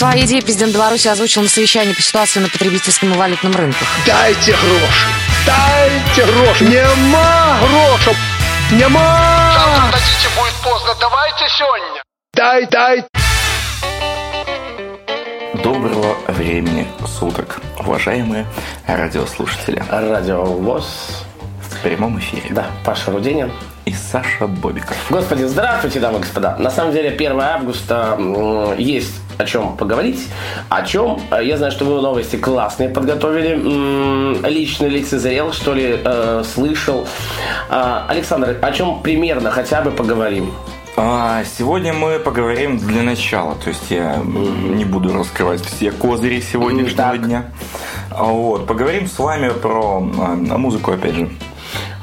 Свои идеи президент Беларуси озвучил на совещании по ситуации на потребительском и валютном рынках. Дайте гроши! Дайте гроши! Нема грошей! Нема! Завтра дадите, будет поздно. Давайте сегодня. Дай, дай! Доброго времени суток, уважаемые радиослушатели. Радио ВОЗ. В прямом эфире. Да, Паша Руденин. И Саша Бобиков. Господи, здравствуйте, дамы и господа. На самом деле, 1 августа есть о чем поговорить. О чем? Э, Я знаю, что вы новости классные подготовили. М, Лично лицезрел, что ли, э, слышал. А, Александр, о чем примерно хотя бы поговорим? А, сегодня мы поговорим для начала, то есть я не буду раскрывать все козыри сегодняшнего Так. дня. А Вот, поговорим с вами про музыку, опять же.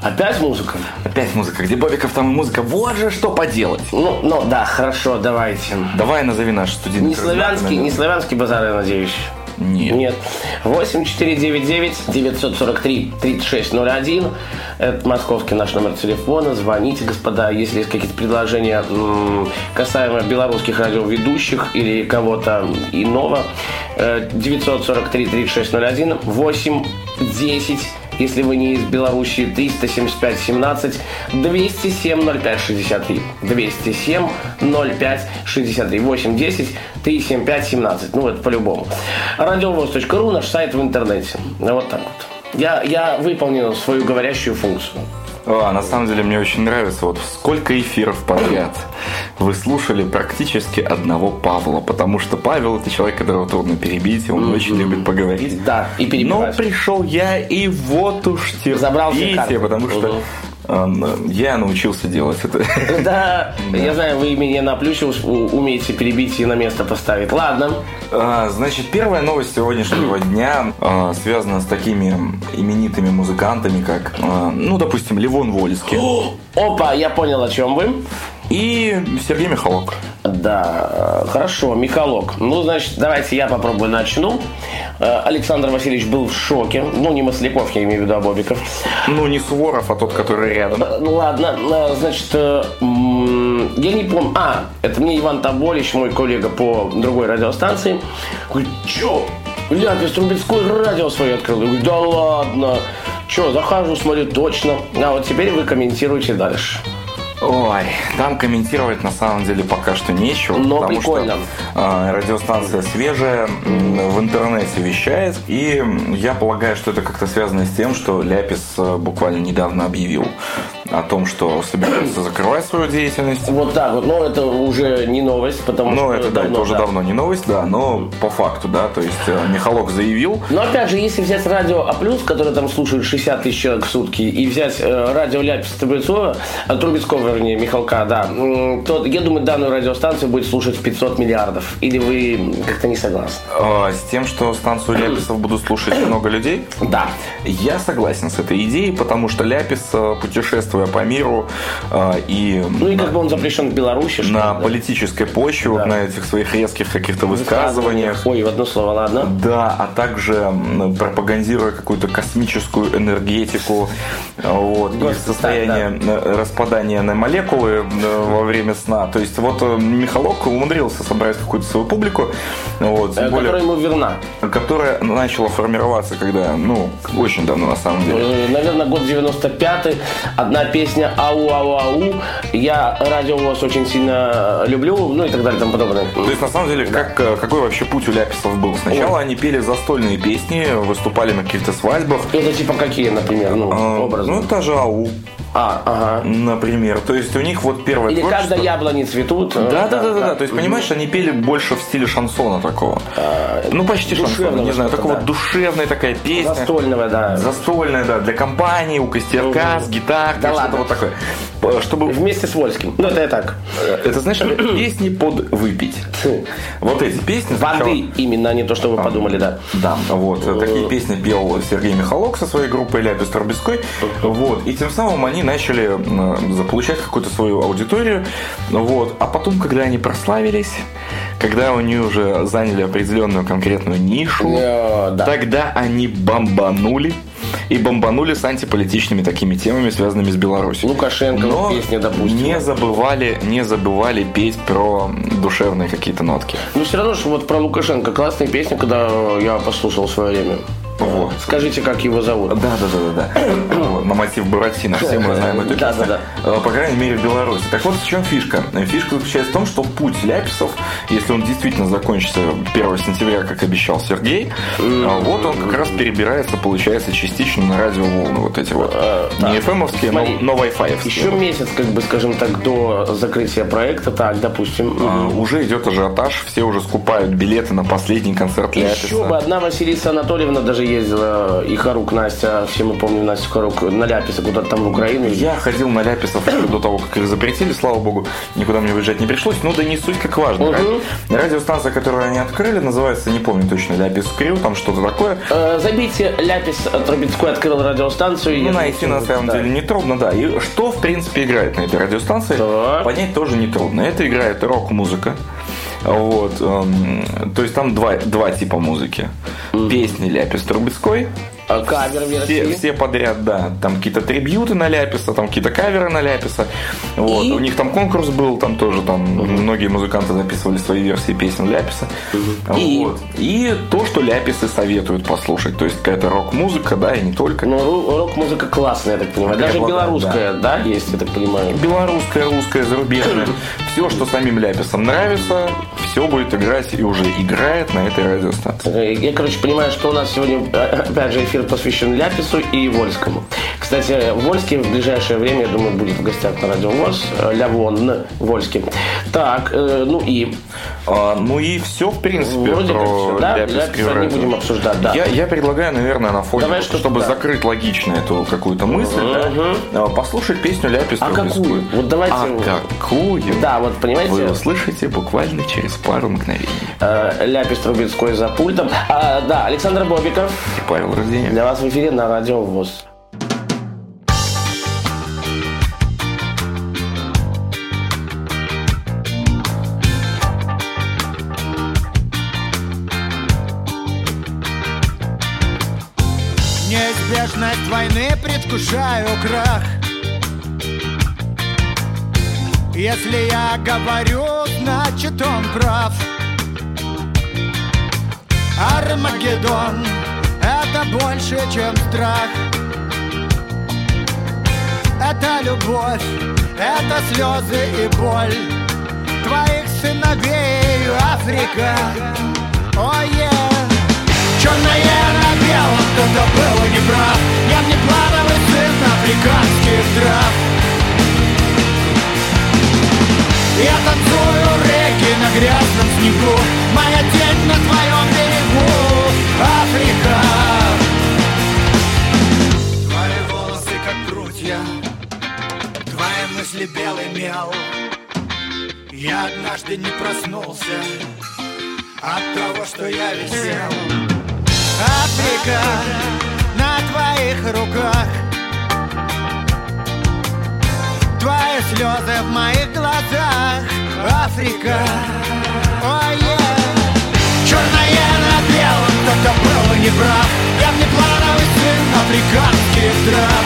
Опять музыка? Опять музыка. Где Бобиков, там и музыка. Вот же что поделать. Ну, ну да, хорошо, давайте. Давай назови наш студийный Не славянский, не славянский базар, я надеюсь. Нет. Нет. 8499-943-3601. Это московский наш номер телефона. Звоните, господа, если есть какие-то предложения касаемо белорусских радиоведущих или кого-то иного. Э, 943-3601. 8 10 если вы не из Беларуси, 375 17 207 05 63. 207 05 63. 8 10 375 17. Ну, это по-любому. Радиовоз.ру, наш сайт в интернете. Вот так вот. Я, я выполнил свою говорящую функцию. А, на самом деле мне очень нравится, вот сколько эфиров подряд вы слушали практически одного Павла, потому что Павел это человек, которого трудно перебить, он очень любит поговорить. Да, и Но перебивать. пришел я, и вот уж Забрал терпите, карты. потому что я научился делать это. Да, я знаю, вы меня на плюсе у- умеете перебить и на место поставить. Ладно. А, Значит, первая новость сегодняшнего дня а, связана с такими именитыми музыкантами, как, а, ну, допустим, Левон Вольский Опа, я понял, о чем вы. И Сергей Михалок. Да, э, хорошо, Михалок. Ну, значит, давайте я попробую начну. Э, Александр Васильевич был в шоке. Ну, не Масляков, я имею в виду, а Бобиков. Ну, не Суворов, а тот, который рядом. Э, Ну, ладно, значит, я не помню. А, это мне Иван Тоболич, мой коллега по другой радиостанции. Говорит, чё, Ляпис Трубецкой радио свое открыл. Я говорю, да ладно. Че, захожу, смотрю, точно. А вот теперь вы комментируете дальше. Ой, там комментировать на самом деле пока что нечего. Но потому прикольно. что а, радиостанция свежая, в интернете вещает. И я полагаю, что это как-то связано с тем, что Ляпис э, буквально недавно объявил о том, что собирается закрывать свою деятельность. Вот так вот. Но это уже не новость, потому Ну, что это, да, это давно, уже да. давно не новость, да, но по факту, да, то есть э, Михалок заявил, Но опять же, если взять радио А+, которое там слушают 60 тысяч человек в сутки, и взять э, радио Ляписа Трубецкого, а, Трубецкого, вернее, Михалка, да, то я думаю, данную радиостанцию будет слушать 500 миллиардов. Или вы как-то не согласны? э, с тем, что станцию Ляписов будут слушать много людей. Да. Я согласен с этой идеей, потому что Ляпис, э, путешествуя по миру э, и Ну и как бы он запрещен в Беларуси, что на ли, да? политической почве, вот Да. на этих своих резких каких-то высказываниях, Ой, в одно слово, ладно. да, а также пропагандируя какую-то космическую энергетику, э, вот, и Господи, состояние э, распадания на молекулы во время сна. То есть вот Михалок умудрился собрать какую-то свою публику, вот, Э, более, Которая ему верна. Которая начала формироваться, когда, ну, очень давно на самом деле. Э, Наверное, год 95-й. Одна песня «Ау, ау, ау». Я радио вас очень сильно люблю, ну и так далее, и тому подобное. То есть, на самом деле, как, э, какой вообще путь у Ляписов был? Сначала они пели застольные песни, выступали на каких-то свадьбах. Это типа какие, например, ну, А, образы? Ну, та же АУ, А, ага. например. То есть, у них вот первое Или творчество- когда яблони цветут. э, Да, да, да, да, да. То есть, понимаешь, они пели больше в стиле шансона такого. Ну, почти шансона, не знаю, такого да. душевная такая песня. Застольного, да. Застольная, да, для компании, у костерка, с Да что-то вот такое. П- Чтобы Вместе с Вольским. Ну, это я так. это, знаешь, песни под выпить. Вот эти песни. Воды именно, а не то, что вы подумали, да. Да, вот. Такие песни пел Сергей Михалок со своей группой Ляпис Трубецкой. Вот. И тем самым они начали м, заполучать какую-то свою аудиторию. Вот. А потом, когда они прославились, когда они уже заняли определенную конкретную нишу, Э, да. тогда они бомбанули. и бомбанули с антиполитичными такими темами, связанными с Беларусью. Лукашенко, Но песня, допустим. не забывали, не забывали петь про душевные какие-то нотки. Ну, все равно, что вот про Лукашенко классная песня, когда я послушал в свое время. Вот. Скажите, как его зовут? Да, да, да, да, да. Вот, На мотив Буратино. Все мы знаем эту Да, песню. да, Э, По крайней мере, в Беларуси. Так вот, в чем фишка? Фишка заключается в том, что путь Ляписов, если он действительно закончится 1 сентября, как обещал Сергей, э, вот он как раз перебирается, получается, частично на радиоволны вот эти вот. Не FM-овские, но, но Wi-Fi. Еще месяц, как бы, скажем так, до закрытия проекта, так, допустим. А, Уже идет ажиотаж, все уже скупают билеты на последний концерт Ляписа. Еще бы одна Василиса Анатольевна даже ездила, и Харук Настя, все мы помним Настю Харук, на Ляписа куда-то там в Украину. Я ходил на ляписов до того, как их запретили, слава богу, никуда мне выезжать не пришлось, ну да не суть как важно. Ради- Радиостанция, которую они открыли, называется, не помню точно, Ляпис Крю, там что-то такое. Э, забейте Ляпис Трубецкой открыл радиостанцию. Ну, найти на самом деле нетрудно, да. И что, в принципе, играет на этой радиостанции, понять тоже нетрудно. Это играет рок-музыка. Вот, эм, то есть там два, два типа музыки. Песни Ляпис Трубецкой, Э, Кавер все, версии. все подряд, да. Там какие-то трибьюты на Ляписа, там какие-то каверы на Ляписа. Вот. И? У них там конкурс был, там тоже там многие музыканты записывали свои версии песен Ляписа. И? Вот. и то, что Ляписы советуют послушать. То есть какая-то рок-музыка, да, и не только. Ну, рок-музыка классная, я так понимаю. Даже Преобладает, белорусская, да. есть, я так понимаю. Белорусская, русская, зарубежная. Все, что самим Ляписам нравится, все будет играть и уже играет на этой радиостанции. Э, Я, короче, понимаю, что у нас сегодня, э, опять же, эфир посвящен Ляпису и Вольскому. Кстати, Вольский в ближайшее время, я думаю, будет в гостях на Радио ВОЗ. э, Лявон Вольский. Так, ну и А, ну и все, в принципе, вроде про все, да? Ляписа не будем обсуждать, да. Я, я предлагаю, наверное, на фоне, Давай что-то, чтобы да. закрыть логично эту какую-то мысль, да, а, послушать песню Ляпис А какую? Вот давайте- А какую? Да, вот понимаете, Вы услышите буквально через пару мгновений. э, Ляпис Трубецкой за пультом. А, да, Александр Бобиков. И Павел Руденев. Для вас в эфире на Радио ВОЗ. Неизбежность войны предвкушаю крах Если я говорю, значит он прав. Армагеддон — это больше, чем страх. Это любовь, это слезы и боль. Твоих сыновей Африка. О, yeah. Черное на белом, кто-то был неправ. Я не плановый сын африканских трав Я танцую реки на грязном снегу. Моя тень на твоем берегу. Африка. Твои волосы как прутья. Твои мысли белый мел. Я однажды не проснулся От того, что я висел. Африка на твоих руках Твои слезы в моих глазах. Африка, о Черное на белом, кто-то был неправ Я внеплановый сын африканских трав.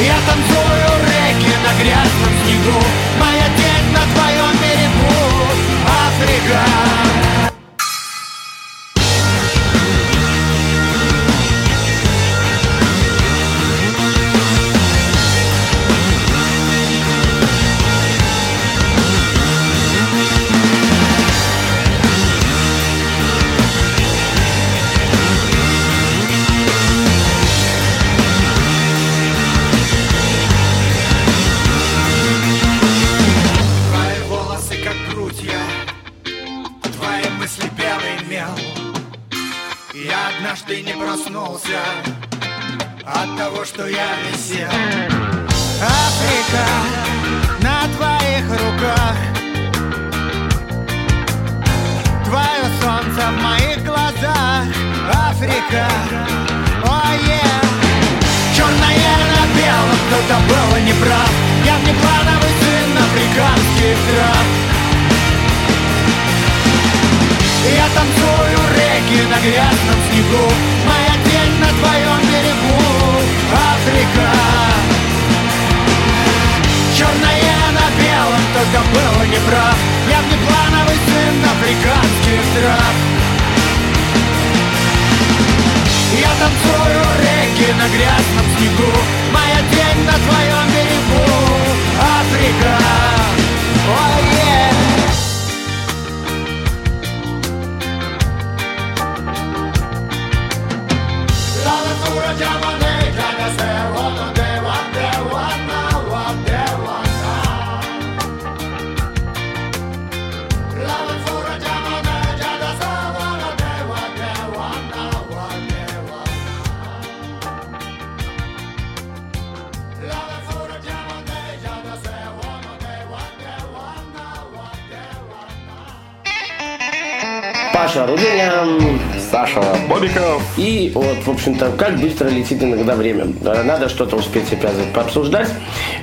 Я танцую реки на грязном снегу. Моя тень на твоем берегу. Африка однажды не проснулся От того, что я висел. Африка на твоих руках. Твое солнце в моих глазах. Африка, о yeah. Черное на белом, кто-то был неправ. Я внеплановый сын африканских трав Я танцую реки на грязном снегу. Моя тень на твоем берегу. Африка. Черное на белом, только был неправ Я внеплановый сын африканских трав. Я танцую реки на грязном снегу. Моя тень на твоем берегу. Африка na. Паша Руденя. Саша Бобиков. И вот, в общем-то, как быстро летит иногда время. Э, Надо что-то успеть опять пообсуждать.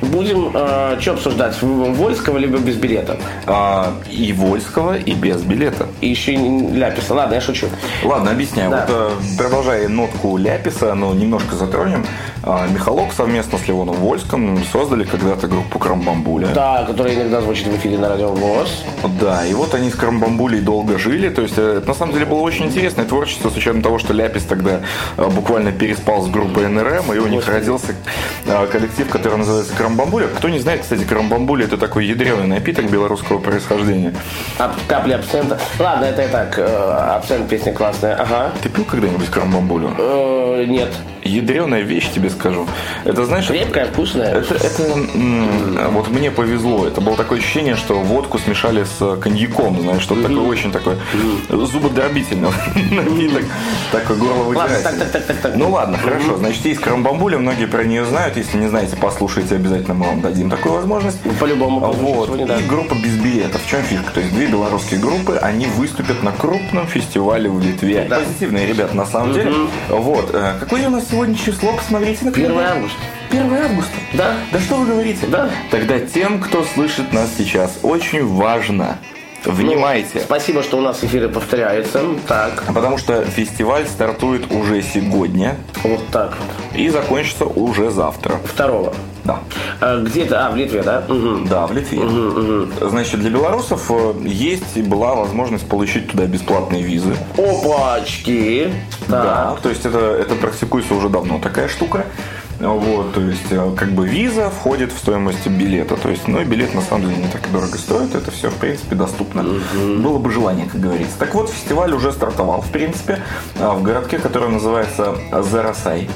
Будем э, что обсуждать? Вольского либо без билета? А, и Вольского, и без билета. И еще и Ляписа. Ладно, я шучу. Ладно, объясняю. Да. Вот, э, продолжая нотку Ляписа, но немножко затронем. А, Михалок совместно с Левоном Вольском создали когда-то группу Крамбамбуля. Да, который иногда звучит в эфире на радио ВОЗ. Да, и вот они с Крамбамбулей долго жили. То есть, э, это на самом деле было очень интересное творчество, с учетом того, что Ляпис тогда э, буквально переспал с группой НРМ, и у них родился э, коллектив, который называется Крамбамбуля. Кто не знает, кстати, Крамбамбуля это такой ядреный напиток белорусского происхождения. Ап- капли абсента. Ладно, это и так. э, абсент песня классная. Ага. Ты пил когда-нибудь Крамбамбулю? Нет. Ядреная вещь, тебе скажу. Это знаешь, Крепкая, вкусная. Это, это м, вот мне повезло. Это было такое ощущение, что водку смешали с коньяком, знаешь, что-то такое очень такое зубодробительный напиток, такой горло Ладно, так, так, так, так, так. Ну ладно, хорошо. Значит, есть крамбамбуля, многие про нее знают. Если не знаете, послушайте обязательно, мы вам дадим такую возможность. Ну, По-любому, Вот. И группа без билетов. В чем фишка? То есть две белорусские группы, они выступят на крупном фестивале в Литве. Позитивные ребята, на самом деле. Вот. Э, Какое у нас сегодня число? Посмотрите на 1 календарь. августа. 1 августа. Да. Да что вы говорите? Да. Тогда тем, кто слышит нас сейчас, очень важно. Внимайте. Спасибо, что у нас эфиры повторяются. Так, Потому что фестиваль стартует уже сегодня вот так вот. и закончится уже завтра. Второго. Да. А, где-то, а, в Литве, да? Мгм. Да, в Литве. Значит, для белорусов э, есть и была возможность получить туда бесплатные визы. Опачки. Да, Так. то есть это, это практикуется уже давно такая штука. Вот, то есть, э, как бы виза входит в стоимость билета. То есть, ну и билет на самом деле не так и дорого стоит. Это все, в принципе, доступно. Было бы желание, как говорится. Так вот, фестиваль уже стартовал, в принципе, а, в городке, который называется Зарасай.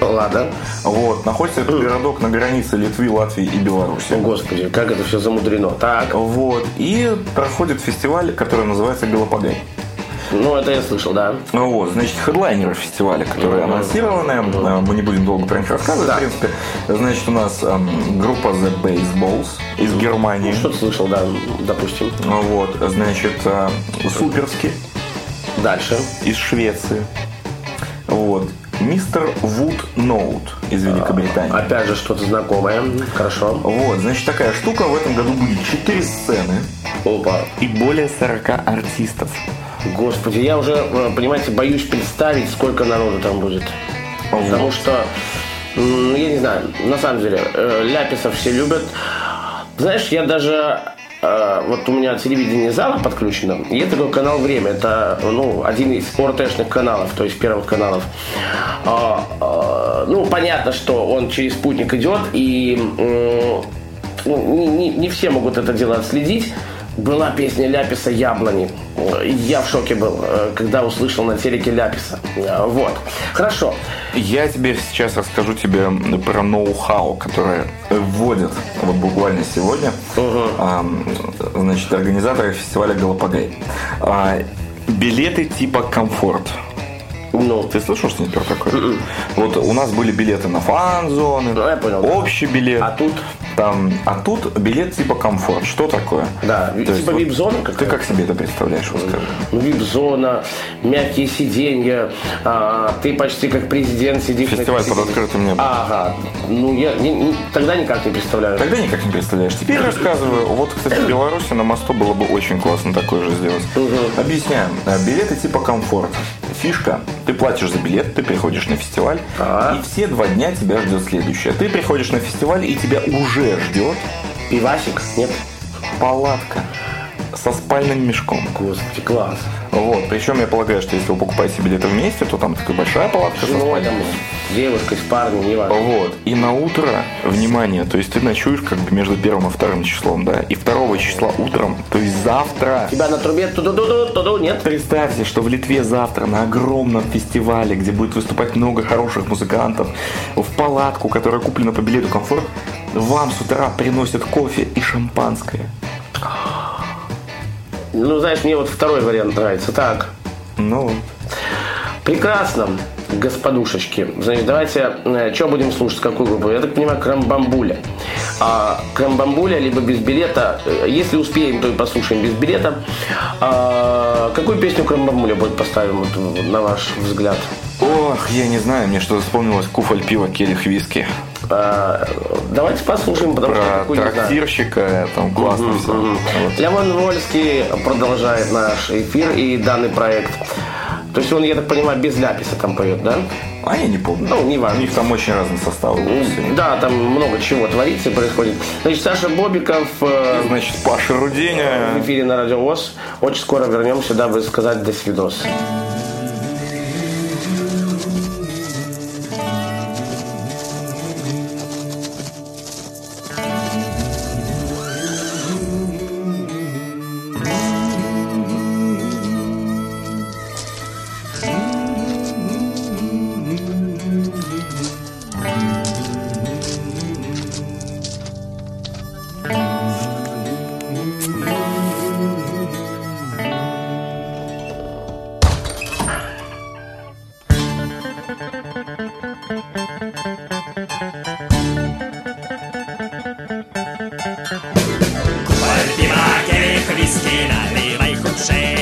Ладно. Вот, находится этот городок на границе Литвы, Латвии и Беларуси. О, Господи, как это все замудрено. Так. Вот, и проходит фестиваль, который называется Галапагай. Ну, это я слышал, да. Ну Вот, значит, хедлайнеры фестиваля, которые анонсированы, э, мы не будем долго про них рассказывать, в принципе. Значит, у нас эм, группа The Baseballs из Германии. Что-то слышал, да, допустим. Вот, значит, э, Суперски Дальше. из Швеции. Вот, Мистер Вуд Ноут из Великобритании. Опять же, что-то знакомое. Хорошо. Вот, значит, такая штука. В этом году будет 4 сцены Опа. и более 40 артистов. Господи, я уже, э, понимаете, боюсь представить, сколько народу там будет. Потому что, я не знаю, на самом деле, э, ляписов все любят. Знаешь, я даже э, вот у меня телевидение зала подключено, и есть такой канал «Время». Это, ну, один из ОРТшных каналов, то есть первых каналов. А, а, ну, понятно, что он через спутник идет, и ну, не, не- не все могут это дело отследить. Была песня Ляписа «Яблони». Я в шоке был, э, когда услышал на телеке Ляписа. Э, Вот. Хорошо. Я тебе сейчас расскажу тебе про ноу-хау, которое вводят вот буквально сегодня. Ам, значит, организаторы фестиваля Галапагай. А, билеты типа комфорт. Ну, Ты слышал что-нибудь про такое? Вот у нас были билеты на фан-зоны, Ну, я понял, да. общий билет. А тут? Там, а тут билет типа комфорт. Что такое? Да, То есть типа вот вип-зона Ты какая-то. как себе это представляешь, вот скажи? Ну, вип-зона, мягкие сиденья, а, ты почти как президент сидишь на Фестиваль этих под открытым небом. Ага, ну я не- не- тогда никак не представляю. Тогда никак не представляешь. Теперь рассказываю. Вот, кстати, в Беларуси на мосту было бы очень классно такое же сделать. Объясняем. А, Билеты типа комфорт. Фишка. Ты платишь за билет, ты приходишь на фестиваль, Так. и все два дня тебя ждет следующее. Ты приходишь на фестиваль, и тебя уже ждет Пивасик? Нет? палатка со спальным мешком. Господи, класс. Вот. Причем я полагаю, что если вы покупаете билеты вместе, то там такая большая палатка со Ну, спальным с девушкой, с парнем, не важно. Вот. И на утро, внимание, то есть ты ночуешь как бы между первым и вторым числом, да, и второго числа утром, то есть завтра. Тебя на трубе туду-ду-ду, туду, нет? Представьте, что в Литве завтра на огромном фестивале, где будет выступать много хороших музыкантов, в палатку, которая куплена по билету комфорт, вам с утра приносят кофе и шампанское. Ну, знаешь, мне вот второй вариант нравится. Так, Ну, прекрасно, господушечки. Значит, давайте, что будем слушать, какую группу? Я так понимаю, Крамбамбуля. А, Крамбамбуля, либо без билета. Э, Если успеем, то и послушаем без билета. А, какую песню Крамбамбуля будет поставим, вот, на ваш взгляд? ох, я не знаю, мне что-то вспомнилось куфаль пива, келих виски. А, давайте послушаем, потому что Про не знаю. трактирщика, там классно все. Вот. Леон Вольский продолжает наш эфир и данный проект. То есть он, я так понимаю, без ляписа там поет, да? А я не помню. Ну, не важно. У них там очень разные составы. сегодня. Да, там много чего творится и происходит. Значит, Саша Бобиков э, Значит, Паша в Руденя. эфире на Радио ВОЗ. Очень скоро вернемся, дабы сказать до свидос. Купаль пива, келих виски, наливай худшей.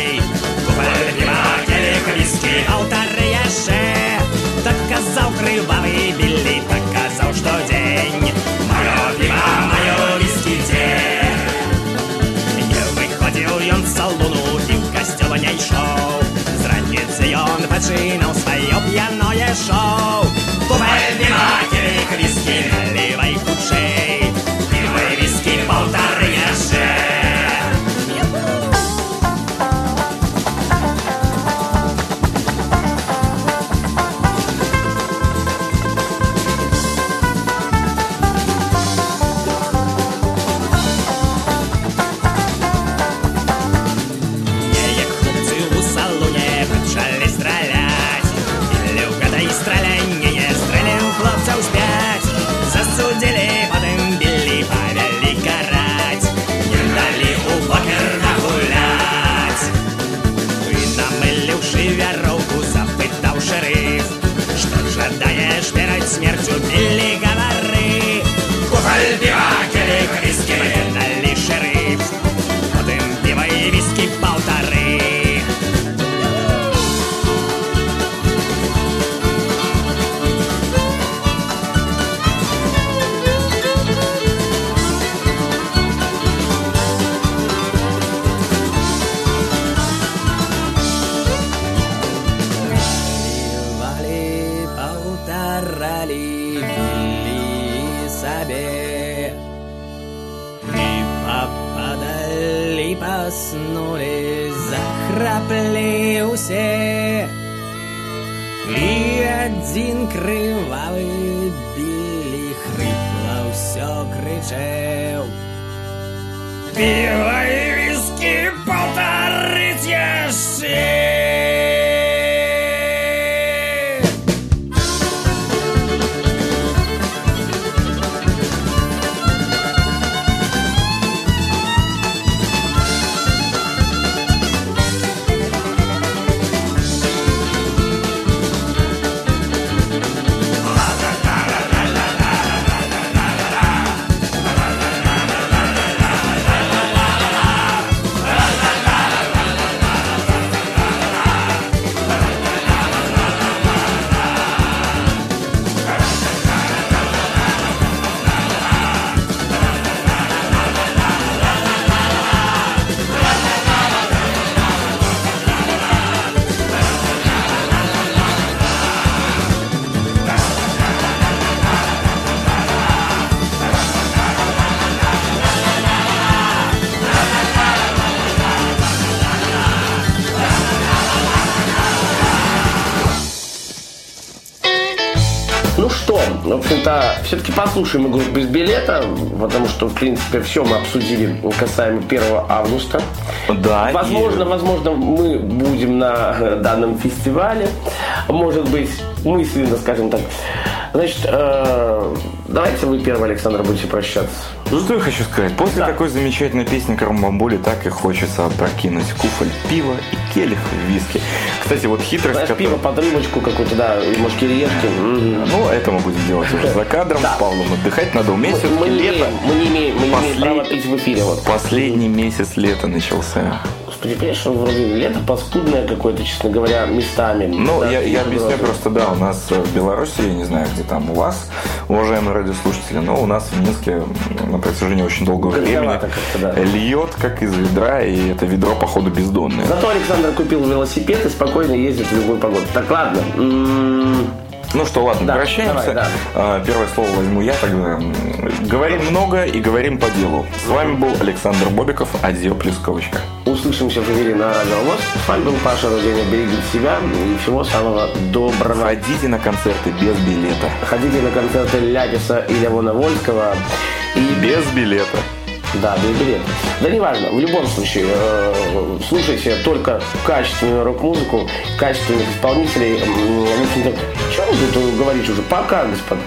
Виски, полторы яше. Что, в общем-то, все-таки послушаем игру без билета, потому что, в принципе, все мы обсудили касаемо 1 августа. Да, Возможно, и- возможно, мы будем на э, данном фестивале. Может быть, мысленно, скажем так. Значит, э, давайте вы первый, Александр, будете прощаться. Ну, Что я хочу сказать? После Да. такой замечательной песни Карамбамболи так и хочется опрокинуть куфоль пива и келих виски. Кстати, вот хитрость, Знаешь, которую- пиво под рыбочку какую-то, да, и. Мгм. Ну, это мы будем делать уже за кадром Да. с Павлом. Отдыхать надо уметь. Мы, мы не лето. имеем, мы не имеем, мы не имеем Послед- права пить в эфире. Вот. Последний месяц лета начался. Господи, что вроде лето паскудное какое-то, честно говоря, местами. Ну, Да, я, я вроде. объясню просто, да, у нас в Беларуси, я не знаю, где там у вас, уважаемые радиослушатели, но у нас в Минске на протяжении очень долгого времени да. льет, как из ведра, и это ведро, походу, бездонное. Зато Александр купил велосипед и спокойно ездит в любую погоду. Так, ладно. Ну что, ладно, Да, прощаемся. давай, да. А, Первое слово возьму я тогда. Говорим много и говорим по делу. С вами был Александр Бобиков, Адио плюс кавычка. Услышимся в эфире на Радио ВОЗ. С вами был Паша Руденя. Берегите себя и всего самого доброго. Ходите на концерты без билета. Ходите на концерты Ляписа и Левона Вольского. И Без билета. Да, без билета. Да неважно, в любом случае, э, слушайте только качественную рок-музыку, качественных исполнителей. М, В общем-то, что вы тут говорите уже? Пока, господа.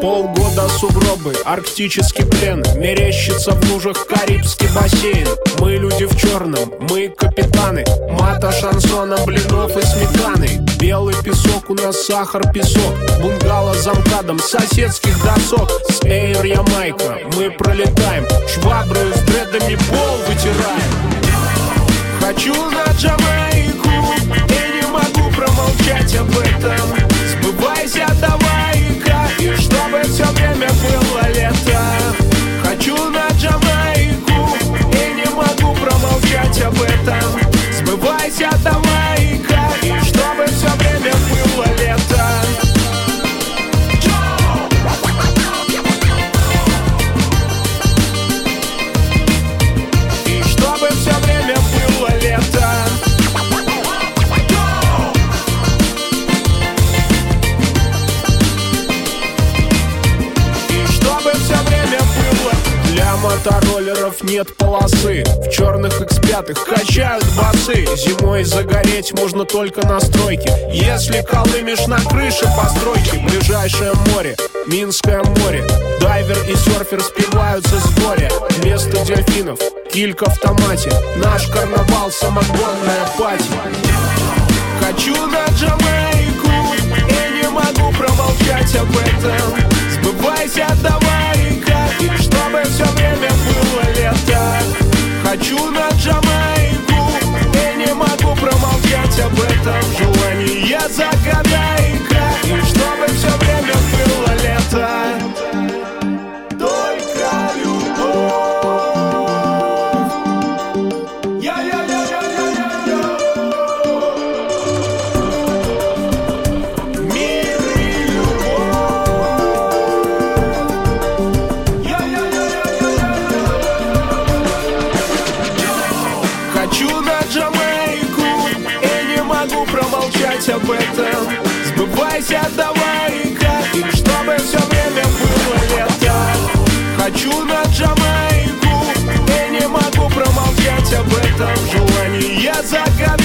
Полгода сугробы, арктический плен Мерещится в лужах Карибский бассейн. Мы люди в черном, мы капитаны Мата, шансона, блинов и сметаны. Белый песок, у нас сахар, песок Бунгало за МКАДом, соседских досок. С Эйр Ямайка мы пролетаем Швабры с дредами пол вытираем. Хочу на Джамайку И не могу промолчать об этом. Сбывайся, чтобы все время было лето. Хочу на Джамайку И не могу промолчать об этом. Сбывайся, давай-ка нет полосы. В черных X5 качают басы. Зимой загореть можно только на стройке. Если колымешь на крыше постройки Ближайшее море, Минское море. Дайвер и серфер спиваются с горя. Вместо дельфинов килька в томате. Наш карнавал самогонная пати. Хочу на Джамайку И не могу промолчать об этом. Сбывайся, давай-ка Хочу на Джамайку И не могу промолчать об этом Желание загадай-ка жалеть об этом Сбывайся, давай как чтобы все время было лето Хочу на Джамайку И не могу промолчать об этом желании. Я загадываю.